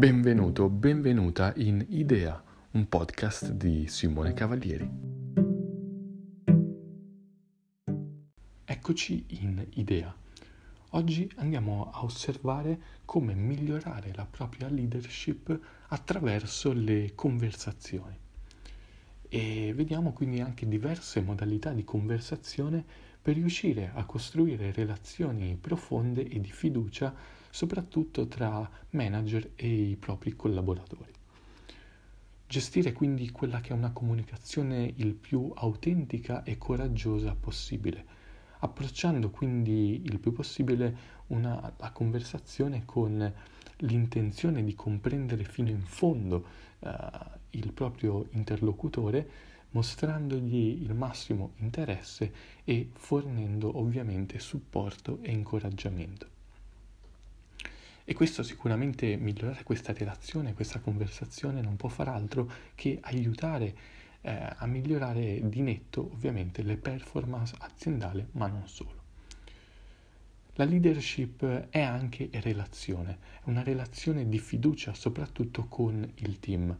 Benvenuto, benvenuta in Idea, un podcast di Simone Cavalieri. Eccoci in Idea. Oggi andiamo a osservare come migliorare la propria leadership attraverso le conversazioni. E vediamo quindi anche diverse modalità di conversazione per riuscire a costruire relazioni profonde e di fiducia soprattutto tra manager e i propri collaboratori. Gestire quindi quella che è una comunicazione il più autentica e coraggiosa possibile, approcciando quindi il più possibile una, la conversazione con l'intenzione di comprendere fino in fondo eh, il proprio interlocutore, mostrandogli il massimo interesse e fornendo ovviamente supporto e incoraggiamento. E questo sicuramente migliorare questa relazione, questa conversazione non può far altro che aiutare eh, a migliorare di netto ovviamente le performance aziendali, ma non solo. La leadership è anche relazione, è una relazione di fiducia soprattutto con il team.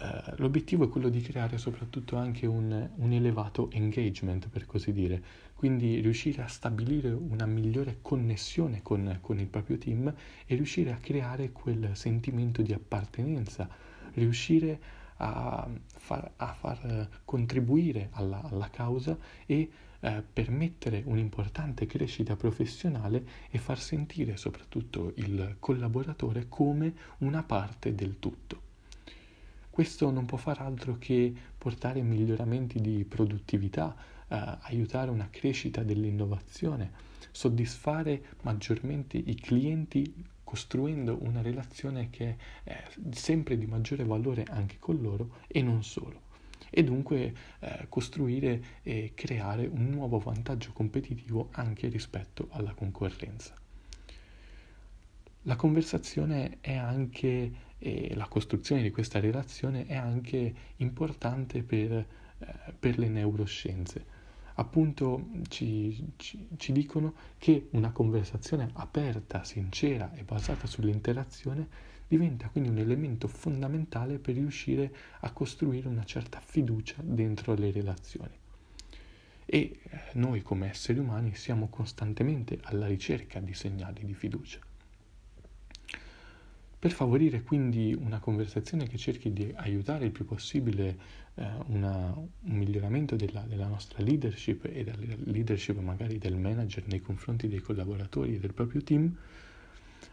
Uh, l'obiettivo è quello di creare soprattutto anche un, un elevato engagement, per così dire, quindi riuscire a stabilire una migliore connessione con, con, il proprio team e riuscire a creare quel sentimento di appartenenza, riuscire a far, a far contribuire alla, alla causa e eh, permettere un'importante crescita professionale e far sentire soprattutto il collaboratore come una parte del tutto. Questo non può far altro che portare miglioramenti di produttività, eh, aiutare una crescita dell'innovazione, soddisfare maggiormente i clienti costruendo una relazione che è sempre di maggiore valore anche con loro e non solo. E dunque eh, costruire e creare un nuovo vantaggio competitivo anche rispetto alla concorrenza. La conversazione è anche, e la costruzione di questa relazione è anche importante per, eh, per le neuroscienze appunto ci, ci, ci, dicono che una conversazione aperta, sincera e basata sull'interazione diventa quindi un elemento fondamentale per riuscire a costruire una certa fiducia dentro le relazioni. E eh, noi come esseri umani siamo costantemente alla ricerca di segnali di fiducia. Per favorire quindi una conversazione che cerchi di aiutare il più possibile eh, una, un miglioramento della, della, nostra leadership e della leadership magari del manager nei confronti dei collaboratori e del proprio team,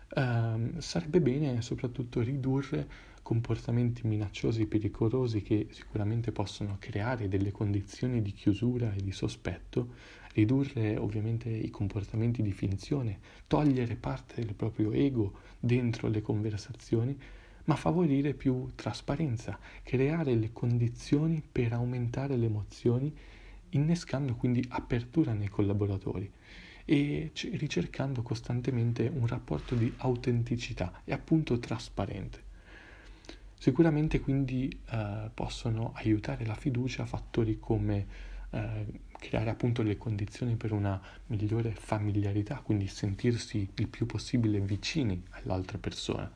eh, sarebbe bene soprattutto ridurre comportamenti minacciosi e pericolosi che sicuramente possono creare delle condizioni di chiusura e di sospetto, ridurre ovviamente i comportamenti di finzione, togliere parte del proprio ego dentro le conversazioni, ma favorire più trasparenza, creare le condizioni per aumentare le emozioni, innescando quindi apertura nei collaboratori e ricercando costantemente un rapporto di autenticità e appunto trasparente. Sicuramente quindi eh, possono aiutare la fiducia fattori come eh, creare appunto le condizioni per una migliore familiarità, quindi sentirsi il più possibile vicini all'altra persona.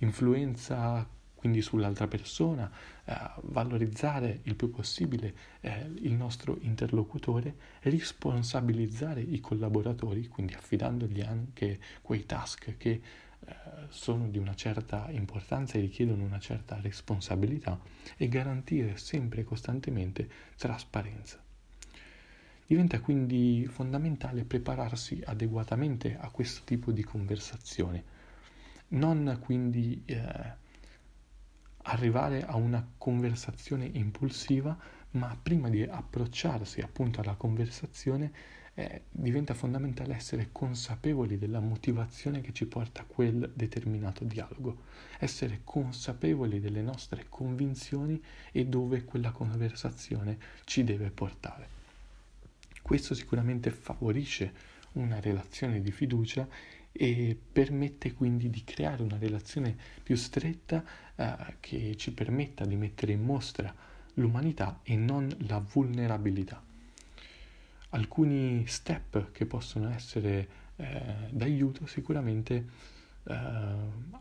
Influenza quindi sull'altra persona, eh, valorizzare il più possibile eh, il nostro interlocutore, responsabilizzare i collaboratori, quindi affidandogli anche quei task che sono di una certa importanza e richiedono una certa responsabilità e garantire sempre e costantemente trasparenza. Diventa quindi fondamentale prepararsi adeguatamente a questo tipo di conversazione, non quindi eh, arrivare a una conversazione impulsiva, ma prima di approcciarsi appunto alla conversazione eh, diventa fondamentale essere consapevoli della motivazione che ci porta a quel determinato dialogo, essere consapevoli delle nostre convinzioni e dove quella conversazione ci deve portare. Questo sicuramente favorisce una relazione di fiducia e permette quindi di creare una relazione più stretta eh, che ci permetta di mettere in mostra l'umanità e non la vulnerabilità alcuni step che possono essere eh, d'aiuto sicuramente eh,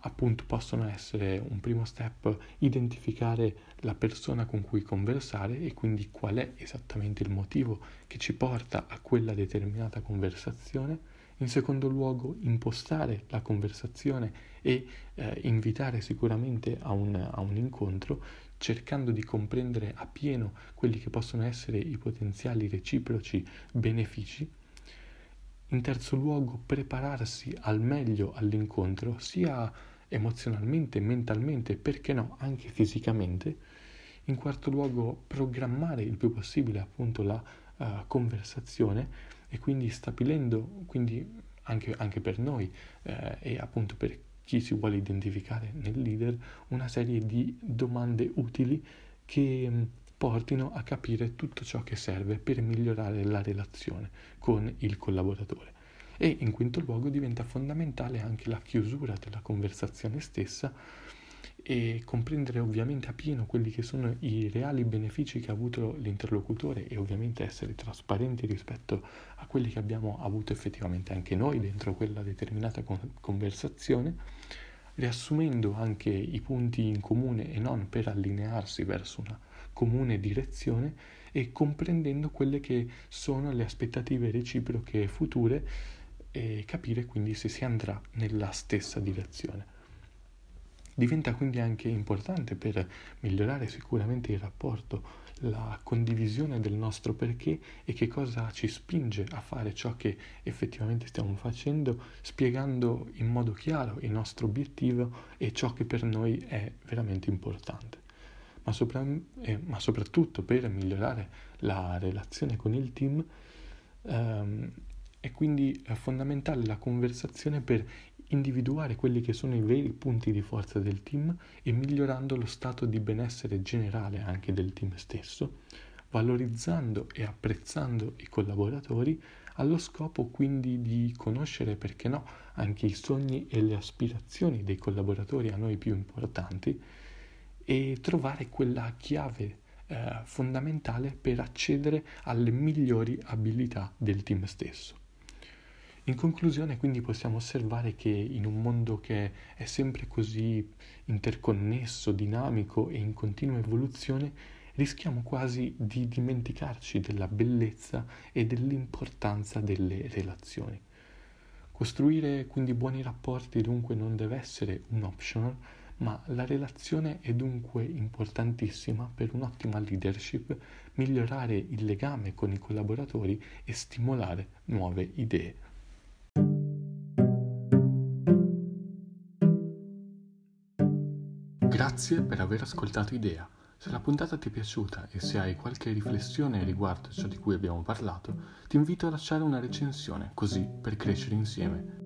appunto possono essere un primo step identificare la persona con cui conversare e quindi qual è esattamente il motivo che ci porta a quella determinata conversazione. In secondo luogo impostare la conversazione e eh, invitare sicuramente a un, a un incontro cercando di comprendere appieno quelli che possono essere i potenziali reciproci benefici in terzo luogo, prepararsi al meglio all'incontro, sia emozionalmente, mentalmente, perché no, anche fisicamente. In quarto luogo, programmare il più possibile appunto la uh, conversazione e quindi stabilendo, quindi anche, anche per noi eh, e appunto per chi si vuole identificare nel leader, una serie di domande utili che portino a capire tutto ciò che serve per migliorare la relazione con il collaboratore. E in quinto luogo diventa fondamentale anche la chiusura della conversazione stessa e comprendere ovviamente a pieno quelli che sono i reali benefici che ha avuto l'interlocutore e ovviamente essere trasparenti rispetto a quelli che abbiamo avuto effettivamente anche noi dentro quella determinata conversazione, riassumendo anche i punti in comune e non per allinearsi verso una comune direzione e comprendendo quelle che sono le aspettative reciproche future e capire quindi se si andrà nella stessa direzione. Diventa quindi anche importante per migliorare sicuramente il rapporto la condivisione del nostro perché e che cosa ci spinge a fare ciò che effettivamente stiamo facendo, spiegando in modo chiaro il nostro obiettivo e ciò che per noi è veramente importante. Ma, sopra, eh, ma soprattutto per migliorare la relazione con il team ehm, è quindi fondamentale la conversazione per individuare quelli che sono i veri punti di forza del team e migliorando lo stato di benessere generale anche del team stesso, valorizzando e apprezzando i collaboratori allo scopo quindi di conoscere, perché no, anche i sogni e le aspirazioni dei collaboratori a noi più importanti e trovare quella chiave eh, fondamentale per accedere alle migliori abilità del team stesso. In conclusione, quindi possiamo osservare che in un mondo che è sempre così interconnesso, dinamico e in continua evoluzione, rischiamo quasi di dimenticarci della bellezza e dell'importanza delle relazioni. Costruire quindi buoni rapporti dunque non deve essere un optional, ma la relazione è dunque importantissima per un'ottima leadership, migliorare il legame con i collaboratori e stimolare nuove idee. Grazie per aver ascoltato Idea. Se la puntata ti è piaciuta e se hai qualche riflessione riguardo ciò di cui abbiamo parlato, ti invito a lasciare una recensione, così per crescere insieme